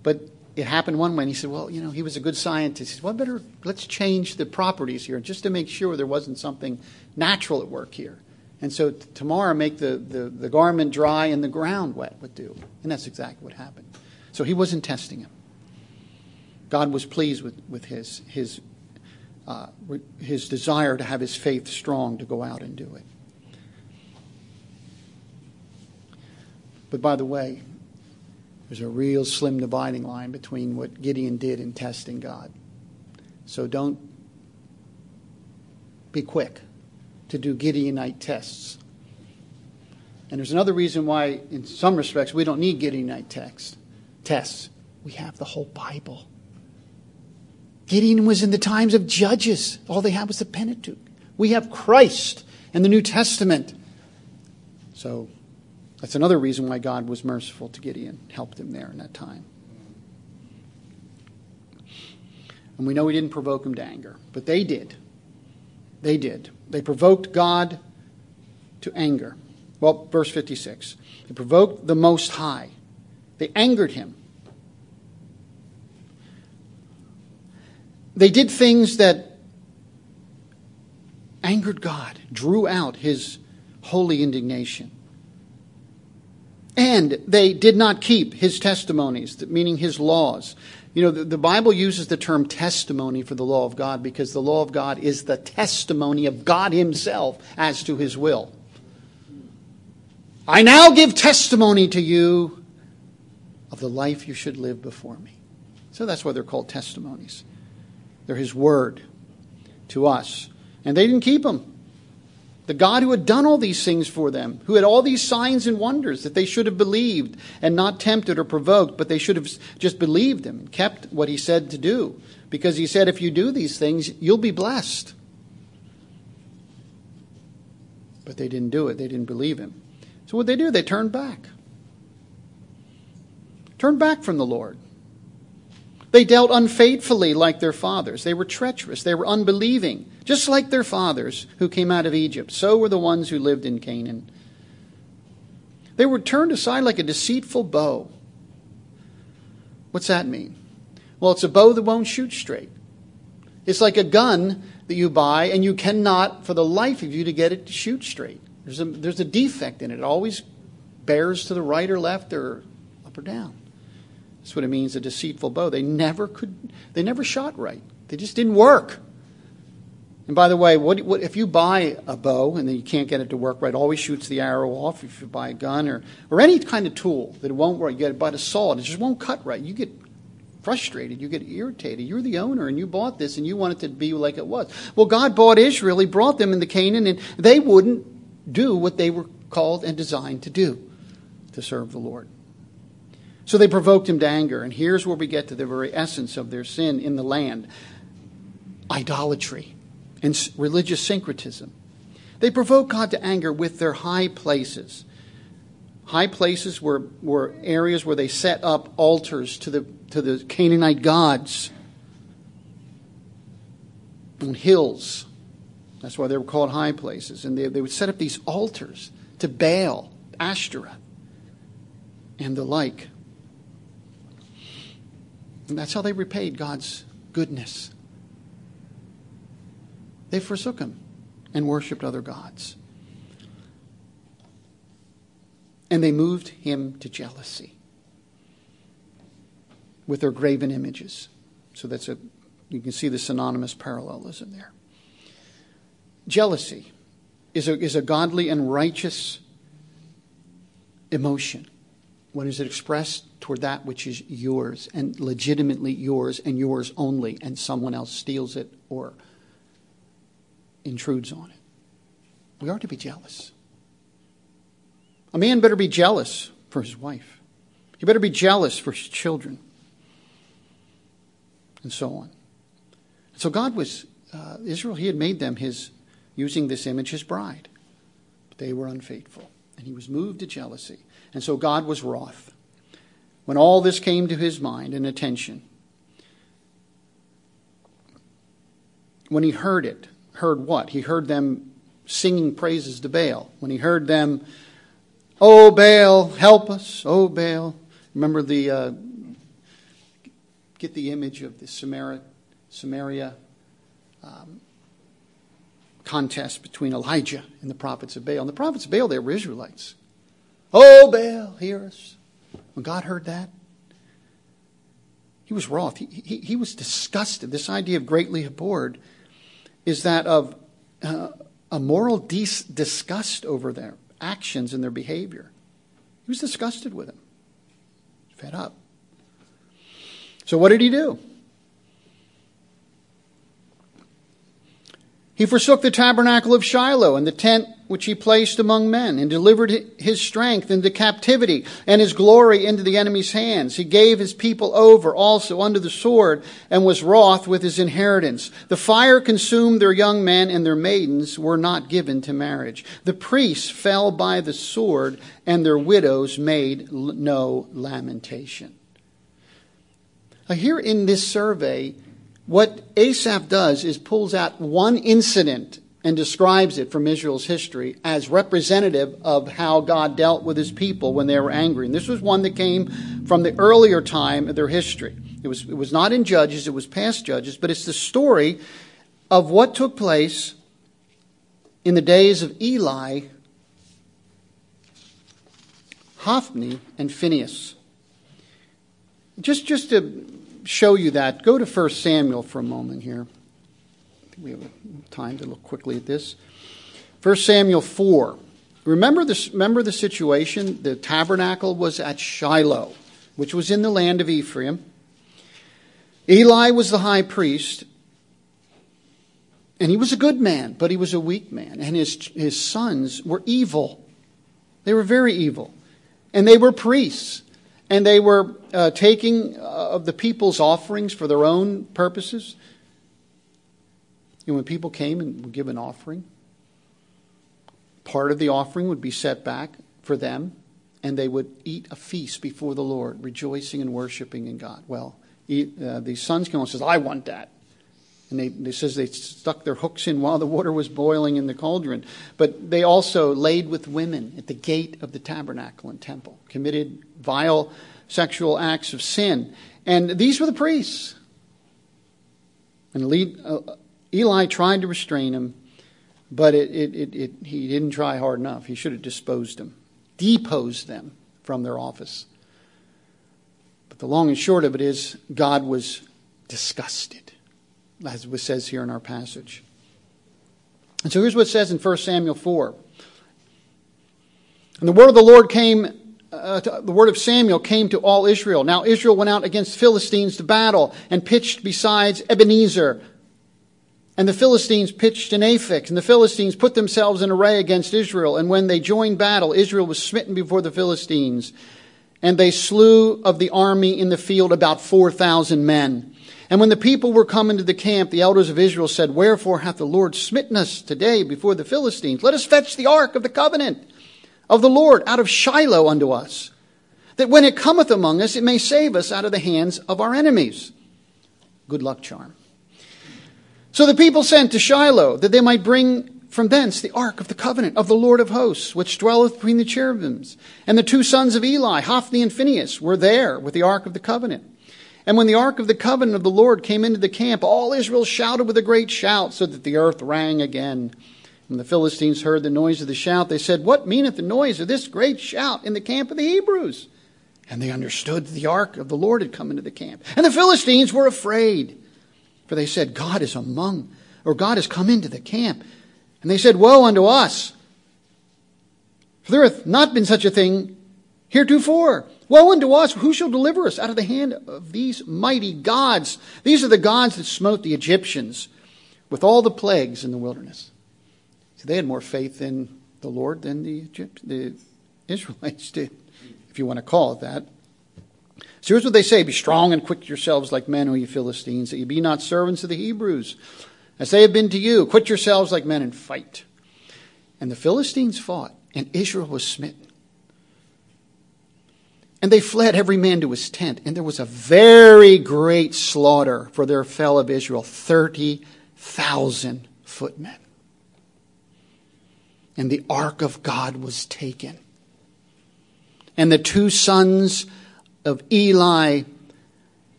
but it happened one way. And he said, "Well, you know, he was a good scientist. He said, well, better let's change the properties here, just to make sure there wasn't something natural at work here." And so t- tomorrow, make the, the, the garment dry and the ground wet with dew. And that's exactly what happened. So he wasn't testing him. God was pleased with, with his, his, uh, his desire to have his faith strong to go out and do it. But by the way, there's a real slim dividing line between what Gideon did in testing God. So don't be quick to do Gideonite tests. And there's another reason why, in some respects, we don't need Gideonite text, tests. We have the whole Bible. Gideon was in the times of Judges. All they had was the Pentateuch. We have Christ and the New Testament. So that's another reason why God was merciful to Gideon, helped him there in that time. And we know he didn't provoke him to anger, but they did. They did. They provoked God to anger. Well, verse 56. They provoked the Most High. They angered him. They did things that angered God, drew out his holy indignation. And they did not keep his testimonies, meaning his laws. You know, the, the, Bible uses the term testimony for the law of God because the law of God is the testimony of God Himself as to His will. I now give testimony to you of the life you should live before me. So that's why they're called testimonies. They're His word to us. And they didn't keep them. The God who had done all these things for them, who had all these signs and wonders that they should have believed and not tempted or provoked, but they should have just believed him and kept what he said to do. Because he said, if you do these things, you'll be blessed. But they didn't do it, they didn't believe him. So what they do? They turned back. Turned back from the Lord. They dealt unfaithfully like their fathers. They were treacherous. They were unbelieving, just like their fathers who came out of Egypt. So were the ones who lived in Canaan. They were turned aside like a deceitful bow. What's that mean? Well, it's a bow that won't shoot straight. It's like a gun that you buy, and you cannot, for the life of you, to get it to shoot straight. There's a, there's a defect in it. It always bears to the right or left or up or down. That's what it means, a deceitful bow. They never could, they never shot right. They just didn't work. And by the way, what, what, if you buy a bow and then you can't get it to work right, always shoots the arrow off. If you buy a gun or, or any kind of tool that won't work, you get by a saw it just won't cut right. You get frustrated, you get irritated. You're the owner and you bought this and you want it to be like it was. Well, God bought Israel, He brought them into Canaan, and they wouldn't do what they were called and designed to do to serve the Lord. So they provoked him to anger. And here's where we get to the very essence of their sin in the land idolatry and religious syncretism. They provoked God to anger with their high places. High places were, were areas where they set up altars to the, to the Canaanite gods on hills. That's why they were called high places. And they, they would set up these altars to Baal, Ashtoreth, and the like. And that's how they repaid God's goodness. They forsook him and worshiped other gods. And they moved him to jealousy with their graven images. So that's a you can see the synonymous parallelism there. Jealousy is a, is a godly and righteous emotion. When is it expressed? Toward that which is yours and legitimately yours and yours only, and someone else steals it or intrudes on it. We are to be jealous. A man better be jealous for his wife. He better be jealous for his children. And so on. So God was, uh, Israel, he had made them his, using this image, his bride. But they were unfaithful. And he was moved to jealousy. And so God was wroth. When all this came to his mind and attention, when he heard it, heard what? He heard them singing praises to Baal. When he heard them, Oh, Baal, help us, oh, Baal. Remember the, uh, get the image of the Samaria, Samaria um, contest between Elijah and the prophets of Baal. And the prophets of Baal, they were Israelites. Oh, Baal, hear us. When God heard that, he was wroth. He, he, he was disgusted. This idea of greatly abhorred is that of uh, a moral dis- disgust over their actions and their behavior. He was disgusted with him, fed up. So, what did he do? He forsook the tabernacle of Shiloh and the tent which he placed among men, and delivered his strength into captivity and his glory into the enemy's hands. He gave his people over also unto the sword, and was wroth with his inheritance. The fire consumed their young men, and their maidens were not given to marriage. The priests fell by the sword, and their widows made no lamentation. Now, Here in this survey, what Asaph does is pulls out one incident and describes it from Israel's history as representative of how God dealt with his people when they were angry. And this was one that came from the earlier time of their history. It was, it was not in Judges, it was past Judges, but it's the story of what took place in the days of Eli, Hophni, and Phinehas. Just, just to show you that, go to 1 Samuel for a moment here. We have time to look quickly at this. 1 Samuel 4. Remember, this, remember the situation? The tabernacle was at Shiloh, which was in the land of Ephraim. Eli was the high priest, and he was a good man, but he was a weak man. And his, his sons were evil. They were very evil. And they were priests and they were uh, taking uh, of the people's offerings for their own purposes. When people came and would give an offering, part of the offering would be set back for them, and they would eat a feast before the Lord, rejoicing and worshiping in God. Well, uh, the sons came and says, "I want that." And they, they says they stuck their hooks in while the water was boiling in the cauldron. But they also laid with women at the gate of the tabernacle and temple, committed vile sexual acts of sin. And these were the priests. And uh, Eli tried to restrain him, but it, it, it, he didn't try hard enough. He should have disposed them, deposed them from their office. But the long and short of it is, God was disgusted as it says here in our passage. And so here's what it says in 1 Samuel 4. And the word of the Lord came, uh, the word of Samuel came to all Israel. Now Israel went out against Philistines to battle and pitched besides Ebenezer. And the Philistines pitched in Aphek, and the Philistines put themselves in array against Israel. And when they joined battle, Israel was smitten before the Philistines. And they slew of the army in the field about 4,000 men. And when the people were come into the camp, the elders of Israel said, Wherefore hath the Lord smitten us today before the Philistines? Let us fetch the ark of the covenant of the Lord out of Shiloh unto us, that when it cometh among us, it may save us out of the hands of our enemies. Good luck charm. So the people sent to Shiloh, that they might bring from thence the ark of the covenant of the Lord of hosts, which dwelleth between the cherubims. And the two sons of Eli, Hophni and Phinehas, were there with the ark of the covenant. And when the ark of the covenant of the Lord came into the camp, all Israel shouted with a great shout, so that the earth rang again. When the Philistines heard the noise of the shout, they said, What meaneth the noise of this great shout in the camp of the Hebrews? And they understood that the ark of the Lord had come into the camp. And the Philistines were afraid, for they said, God is among, or God has come into the camp. And they said, Woe unto us! For there hath not been such a thing heretofore. Woe unto us! Who shall deliver us out of the hand of these mighty gods? These are the gods that smote the Egyptians with all the plagues in the wilderness. So they had more faith in the Lord than the, Egypt, the Israelites did, if you want to call it that. So here's what they say Be strong and quick yourselves like men, O ye Philistines, that ye be not servants of the Hebrews, as they have been to you. Quit yourselves like men and fight. And the Philistines fought, and Israel was smitten. And they fled every man to his tent. And there was a very great slaughter, for there fell of Israel 30,000 footmen. And the ark of God was taken. And the two sons of Eli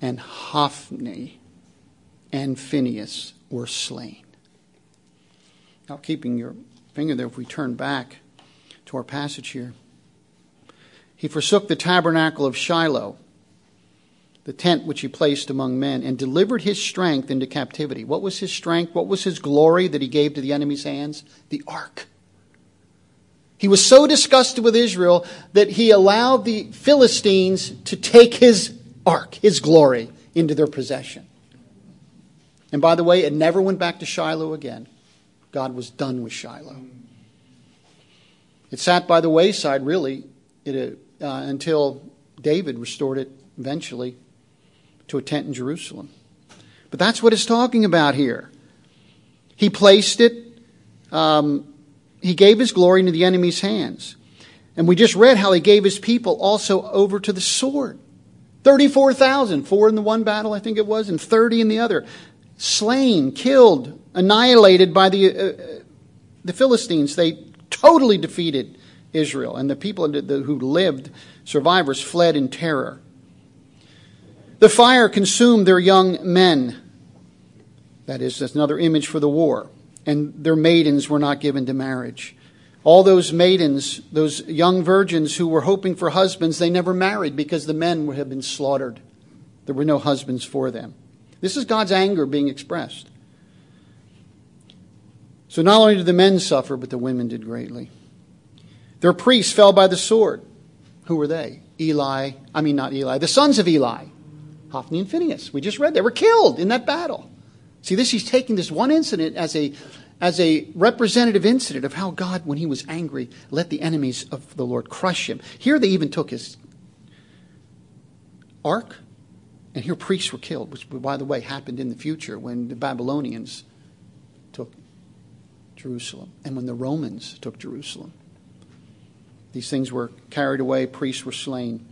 and Hophni and Phinehas were slain. Now, keeping your finger there, if we turn back to our passage here. He forsook the tabernacle of Shiloh, the tent which he placed among men, and delivered his strength into captivity. What was his strength? What was his glory that he gave to the enemy's hands? The ark. He was so disgusted with Israel that he allowed the Philistines to take his ark, his glory, into their possession. And by the way, it never went back to Shiloh again. God was done with Shiloh. It sat by the wayside, really, it, uh, until David restored it eventually to a tent in Jerusalem. But that's what it's talking about here. He placed it, um, he gave his glory into the enemy's hands. And we just read how he gave his people also over to the sword. 34,000, four in the one battle, I think it was, and 30 in the other. Slain, killed, annihilated by the, uh, uh the Philistines. They totally defeated Israel, and the people who lived, survivors, fled in terror. The fire consumed their young men. That is, another image for the war. And their maidens were not given to marriage. All those maidens, those young virgins who were hoping for husbands, they never married because the men had been slaughtered. There were no husbands for them. This is God's anger being expressed. So not only did the men suffer, but the women did greatly. Their priests fell by the sword. Who were they? Eli, I mean, not Eli, the sons of Eli, Hophni and Phinehas. We just read they were killed in that battle. See, this he's taking this one incident as a as a representative incident of how God, when he was angry, let the enemies of the Lord crush him. Here they even took his ark, and here priests were killed, which, by the way, happened in the future when the Babylonians took Jerusalem and when the Romans took Jerusalem. These things were carried away, priests were slain.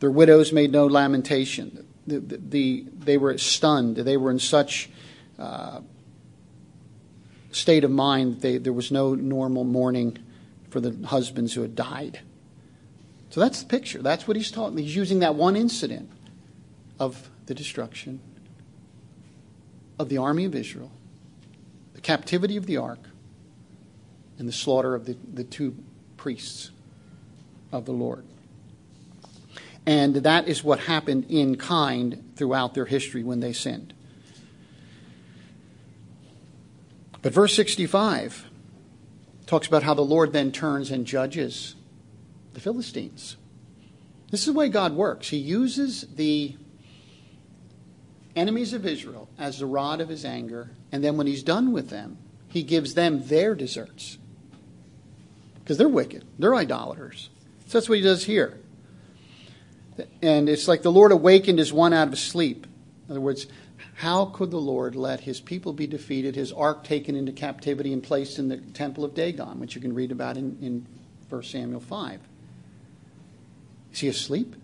Their widows made no lamentation. The, the, the they were stunned. They were in such uh, state of mind, they, there was no normal mourning for the husbands who had died. So that's the picture. That's what he's talking. He's using that one incident of the destruction of the army of Israel, the captivity of the ark, and the slaughter of the, the two priests of the Lord. And that is what happened in kind throughout their history when they sinned. But verse 65 talks about how the Lord then turns and judges the Philistines. This is the way God works. He uses the enemies of Israel as the rod of his anger, and then when he's done with them, he gives them their deserts. Because they're wicked, they're idolaters. So that's what he does here. And it's like the Lord awakened as one out of sleep. In other words, how could the Lord let his people be defeated, his ark taken into captivity and placed in the temple of Dagon, which you can read about in, in 1 Samuel 5? Is he asleep?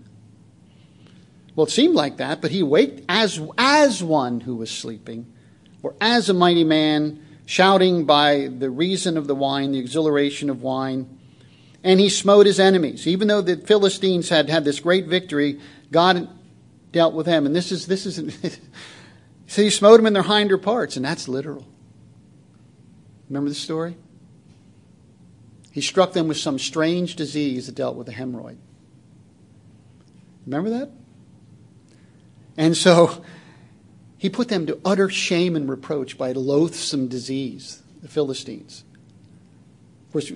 Well, it seemed like that, but he waked as, as one who was sleeping, or as a mighty man, shouting by the reason of the wine, the exhilaration of wine. And he smote his enemies. Even though the Philistines had had this great victory, God dealt with them. And this is, this is, So he smote them in their hinder parts, and that's literal. Remember the story? He struck them with some strange disease that dealt with a hemorrhoid. Remember that? And so he put them to utter shame and reproach by a loathsome disease, the Philistines. Of course,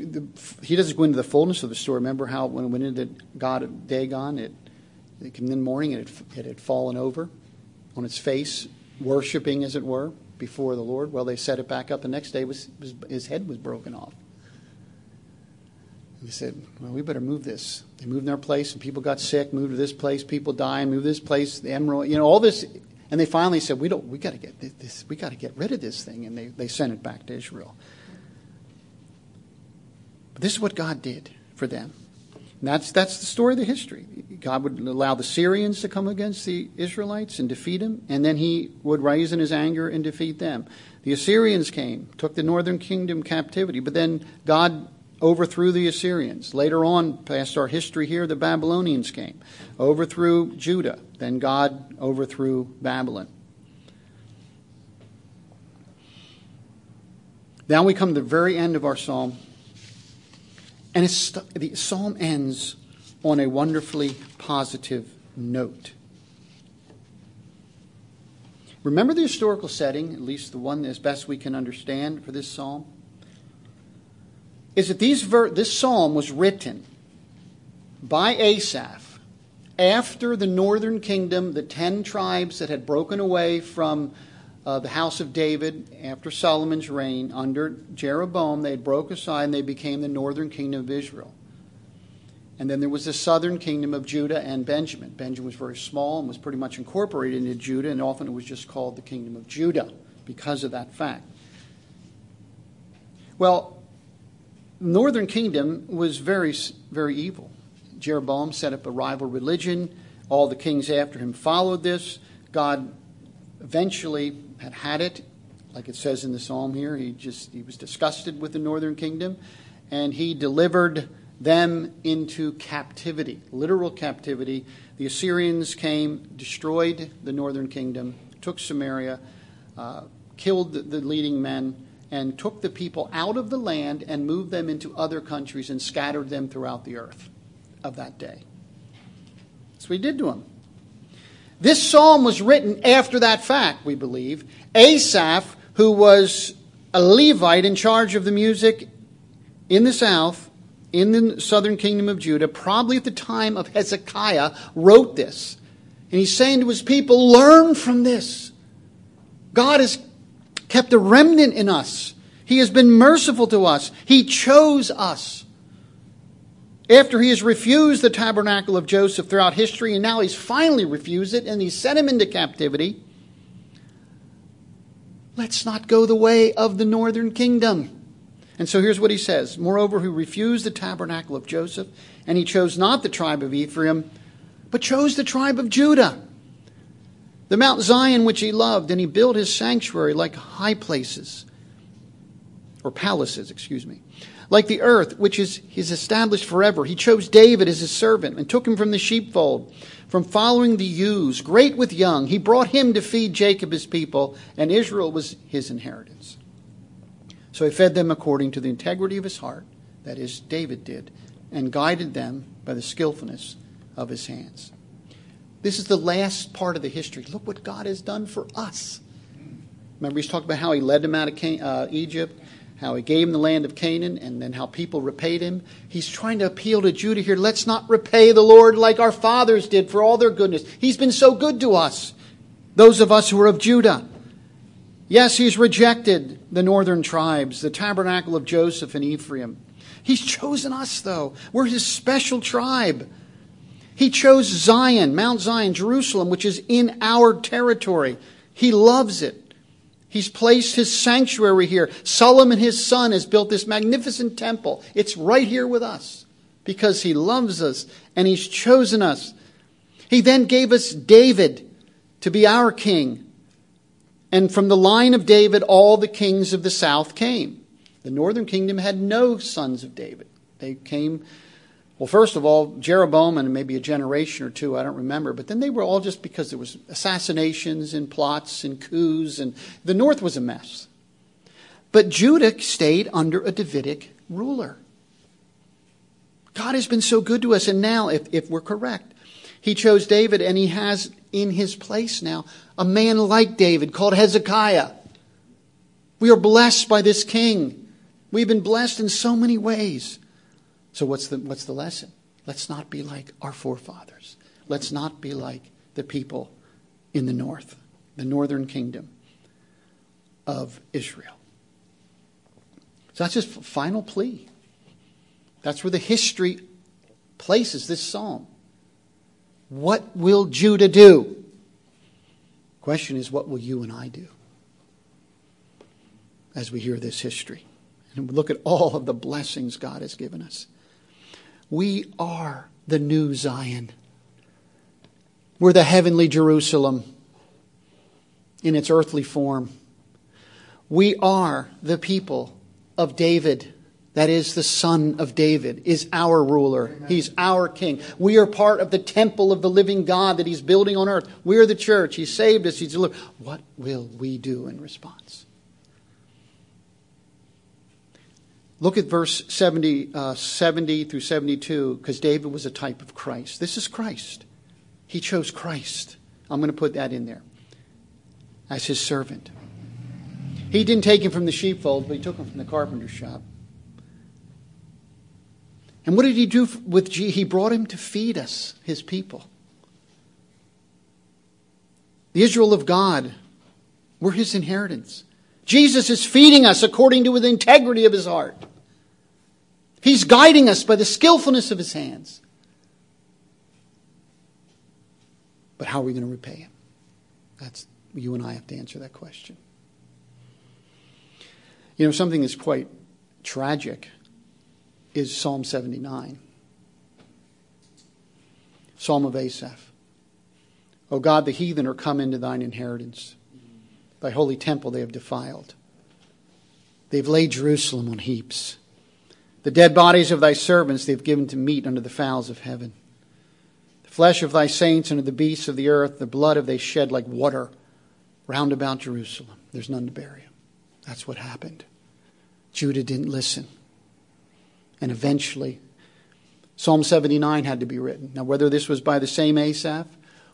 he doesn't go into the fullness of the story. Remember how when it went into God of Dagon, it, it came in the morning and it, it had fallen over on its face worshiping, as it were, before the Lord. Well, they set it back up. The next day, was, was his head was broken off. And they said, "Well, we better move this." They moved their place, and people got sick. Moved to this place, people died. Moved to this place, the emerods, you know, all this. And they finally said, "We don't. We got to get this. We got to get rid of this thing." And they they sent it back to Israel. But this is what God did for them. And that's, that's the story of the history. God would allow the Syrians to come against the Israelites and defeat them, and then he would rise in his anger and defeat them. The Assyrians came, took the northern kingdom captivity, but then God overthrew the Assyrians. Later on, past our history here, the Babylonians came, overthrew Judah. Then God overthrew Babylon. Now we come to the very end of our psalm. And the psalm ends on a wonderfully positive note. Remember the historical setting, at least the one as best we can understand for this psalm? Is that these ver- this psalm was written by Asaph after the northern kingdom, the ten tribes that had broken away from uh, the house of David after Solomon's reign under Jeroboam. They broke aside and they became the northern kingdom of Israel. And then there was the southern kingdom of Judah and Benjamin. Benjamin was very small and was pretty much incorporated into Judah, and often it was just called the kingdom of Judah because of that fact. Well, northern kingdom was very, very evil. Jeroboam set up a rival religion. All the kings after him followed this. God eventually had had it, like it says in the psalm here. He just he was disgusted with the northern kingdom, and he delivered them into captivity, literal captivity. The Assyrians came, destroyed the northern kingdom, took Samaria, uh, killed the, the leading men, and took the people out of the land and moved them into other countries and scattered them throughout the earth of that day. That's what he did to them. This psalm was written after that fact, we believe. Asaph, who was a Levite in charge of the music in the south, in the southern kingdom of Judah, probably at the time of Hezekiah, wrote this. And he's saying to his people, Learn from this. God has kept a remnant in us. He has been merciful to us. He chose us. After he has refused the tabernacle of Joseph throughout history, and now he's finally refused it and he sent him into captivity, let's not go the way of the northern kingdom. And so here's what he says Moreover, who refused the tabernacle of Joseph, and he chose not the tribe of Ephraim, but chose the tribe of Judah the Mount Zion which he loved, and he built his sanctuary like high places, or palaces, excuse me, like the earth which is his established forever. He chose David as his servant and took him from the sheepfold, from following the ewes, great with young. He brought him to feed Jacob his people, and Israel was his inheritance. So he fed them according to the integrity of his heart, that is, David did, and guided them by the skillfulness of his hands. This is the last part of the history. Look what God has done for us. Remember, he's talked about how he led them out of uh, Egypt, how he gave them the land of Canaan, and then how people repaid him. He's trying to appeal to Judah here. Let's not repay the Lord like our fathers did for all their goodness. He's been so good to us, those of us who are of Judah. Yes, he's rejected the northern tribes, the tabernacle of Joseph and Ephraim. He's chosen us, though. We're his special tribe. He chose Zion, Mount Zion, Jerusalem, which is in our territory. He loves it. He's placed his sanctuary here. Solomon, his son, has built this magnificent temple. It's right here with us because he loves us and he's chosen us. He then gave us David to be our king. And from the line of David, all the kings of the south came. The northern kingdom had no sons of David. They came well, first of all, Jeroboam and maybe a generation or two, I don't remember, but then they were all just because there was assassinations and plots and coups, and the north was a mess. But Judah stayed under a Davidic ruler. God has been so good to us, and now, if, if we're correct, he chose David, and he has in his place now a man like David called Hezekiah. We are blessed by this king. We've been blessed in so many ways. So, what's the, what's the lesson? Let's not be like our forefathers. Let's not be like the people in the north, the northern kingdom of Israel. So, that's his final plea. That's where the history places this psalm. What will Judah do? Question is, what will you and I do as we hear this history? And look at all of the blessings God has given us. We are the new Zion. We're the heavenly Jerusalem in its earthly form. We are the people of David. That is, the son of David is our ruler. Amen. He's our king. We are part of the temple of the living God that he's building on earth. We are the church. He saved us. He's delivered. What will we do in response? Look at verse 70, uh, 70 through 72, because David was a type of Christ. This is Christ. He chose Christ. I'm going to put that in there as his servant. He didn't take him from the sheepfold, but he took him from the carpenter's shop. And what did he do with G? He brought him to feed us, his people. The Israel of God We're his inheritance. Jesus is feeding us according to the integrity of his heart. He's guiding us by the skillfulness of his hands. But how are we going to repay him? That's you and I have to answer that question. You know, something that's quite tragic is Psalm 79. Psalm of Asaph. O God, the heathen are come into thine inheritance. Thy holy temple they have defiled. They've laid Jerusalem on heaps. The dead bodies of thy servants they've given to meat under the fowls of heaven. The flesh of thy saints unto the beasts of the earth, the blood of they shed like water round about Jerusalem. There's none to bury him. That's what happened. Judah didn't listen. And eventually, Psalm 79 had to be written. Now, whether this was by the same Asaph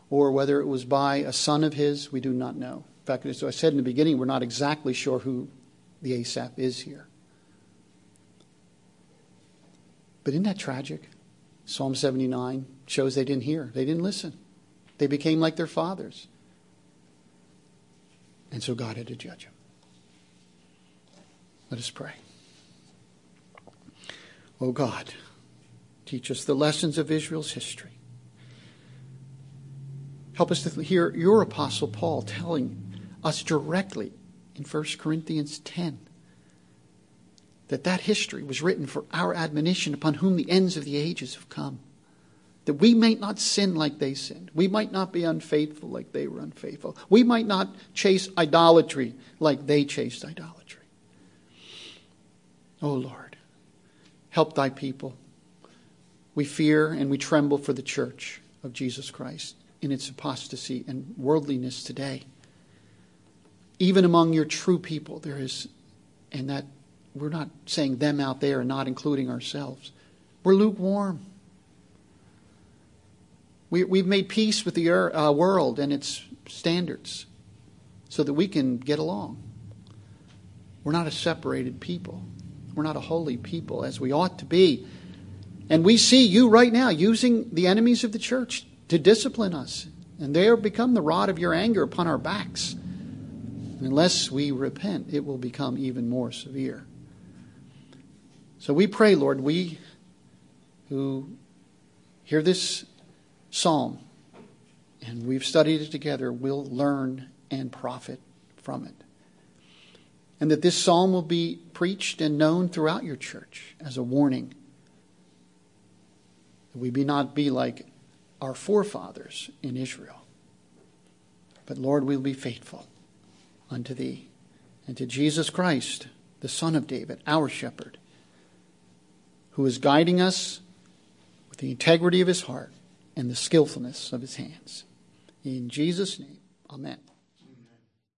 or whether it was by a son of his, we do not know. Fact, as I said in the beginning, we're not exactly sure who the Asaph is here. But isn't that tragic? Psalm 79 shows they didn't hear, they didn't listen. They became like their fathers. And so God had to judge them. Let us pray. Oh God, teach us the lessons of Israel's history. Help us to hear your Apostle Paul telling us directly in 1 Corinthians 10 that that history was written for our admonition upon whom the ends of the ages have come. That we might not sin like they sinned. We might not be unfaithful like they were unfaithful. We might not chase idolatry like they chased idolatry. Oh Lord, help thy people. We fear and we tremble for the church of Jesus Christ in its apostasy and worldliness today. Even among your true people, there is, and that we're not saying them out there and not including ourselves. We're lukewarm. We, we've made peace with the uh, world and its standards so that we can get along. We're not a separated people. We're not a holy people as we ought to be. And we see you right now using the enemies of the church to discipline us. And they have become the rod of your anger upon our backs. Unless we repent, it will become even more severe. So we pray, Lord, we who hear this psalm and we've studied it together will learn and profit from it. And that this psalm will be preached and known throughout your church as a warning. That we be not be like our forefathers in Israel. But Lord, we'll be faithful unto thee and to Jesus Christ, the Son of David, our shepherd, who is guiding us with the integrity of his heart and the skillfulness of his hands. In Jesus' name, amen.